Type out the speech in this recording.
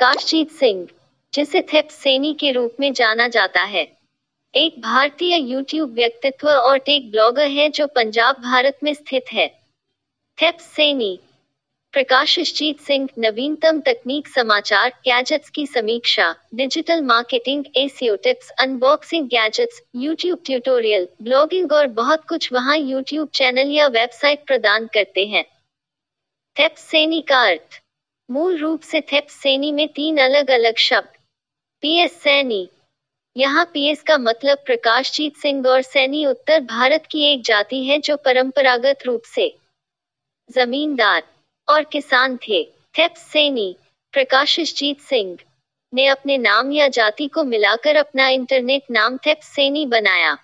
काशजीत सिंह, जिसे थेप सैनी के रूप में जाना जाता है। एक भारतीय यूट्यूब व्यक्तित्व और टेक ब्लॉगर है जो पंजाब भारत में स्थित है। थेप सैनी प्रकाशजीत सिंह, नवीनतम तकनीक समाचार गैजेट्स की समीक्षा, digital marketing SEO tips unboxing gadgets YouTube tutorial blogging और बहुत कुछ वहाँ यूट्यूब चैनल या वेबसाइट प्रदान करते हैं। थेप सेनी का अर्थ मूल रूप से थेप सैनी में तीन अलग अलग शब्द। P S Saini. यहाँ पीएस का मतलब प्रकाशजीत सिंह और सैनी उत्तर भारत की एक जाति है जो परंपरागत रूप से जमींदार और किसान थे। थेप सैनी, प्रकाशजीत सिंह ने अपने नाम या जाति को मिलाकर अपना इंटरनेट नाम थेप सैनी बनाया।